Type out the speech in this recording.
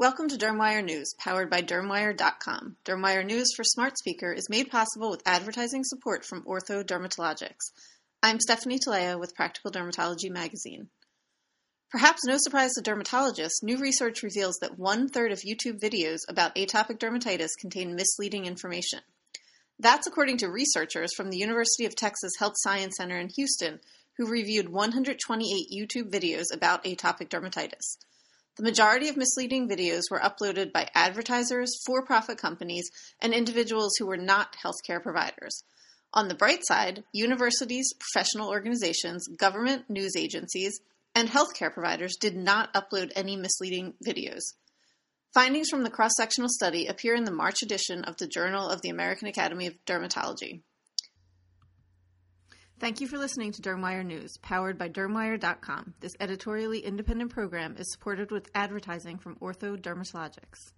Welcome to Dermwire News, powered by Dermwire.com. Dermwire News for Smart Speaker is made possible with advertising support from Ortho Dermatologics. I'm Stephanie Talea with Practical Dermatology Magazine. Perhaps no surprise to dermatologists, new research reveals that one third of YouTube videos about atopic dermatitis contain misleading information. That's according to researchers from the University of Texas Health Science Center in Houston, who reviewed 128 YouTube videos about atopic dermatitis. The majority of misleading videos were uploaded by advertisers, for profit companies, and individuals who were not healthcare providers. On the bright side, universities, professional organizations, government news agencies, and healthcare providers did not upload any misleading videos. Findings from the cross sectional study appear in the March edition of the Journal of the American Academy of Dermatology. Thank you for listening to Dermwire News, powered by Dermwire.com. This editorially independent program is supported with advertising from Ortho Dermatologics.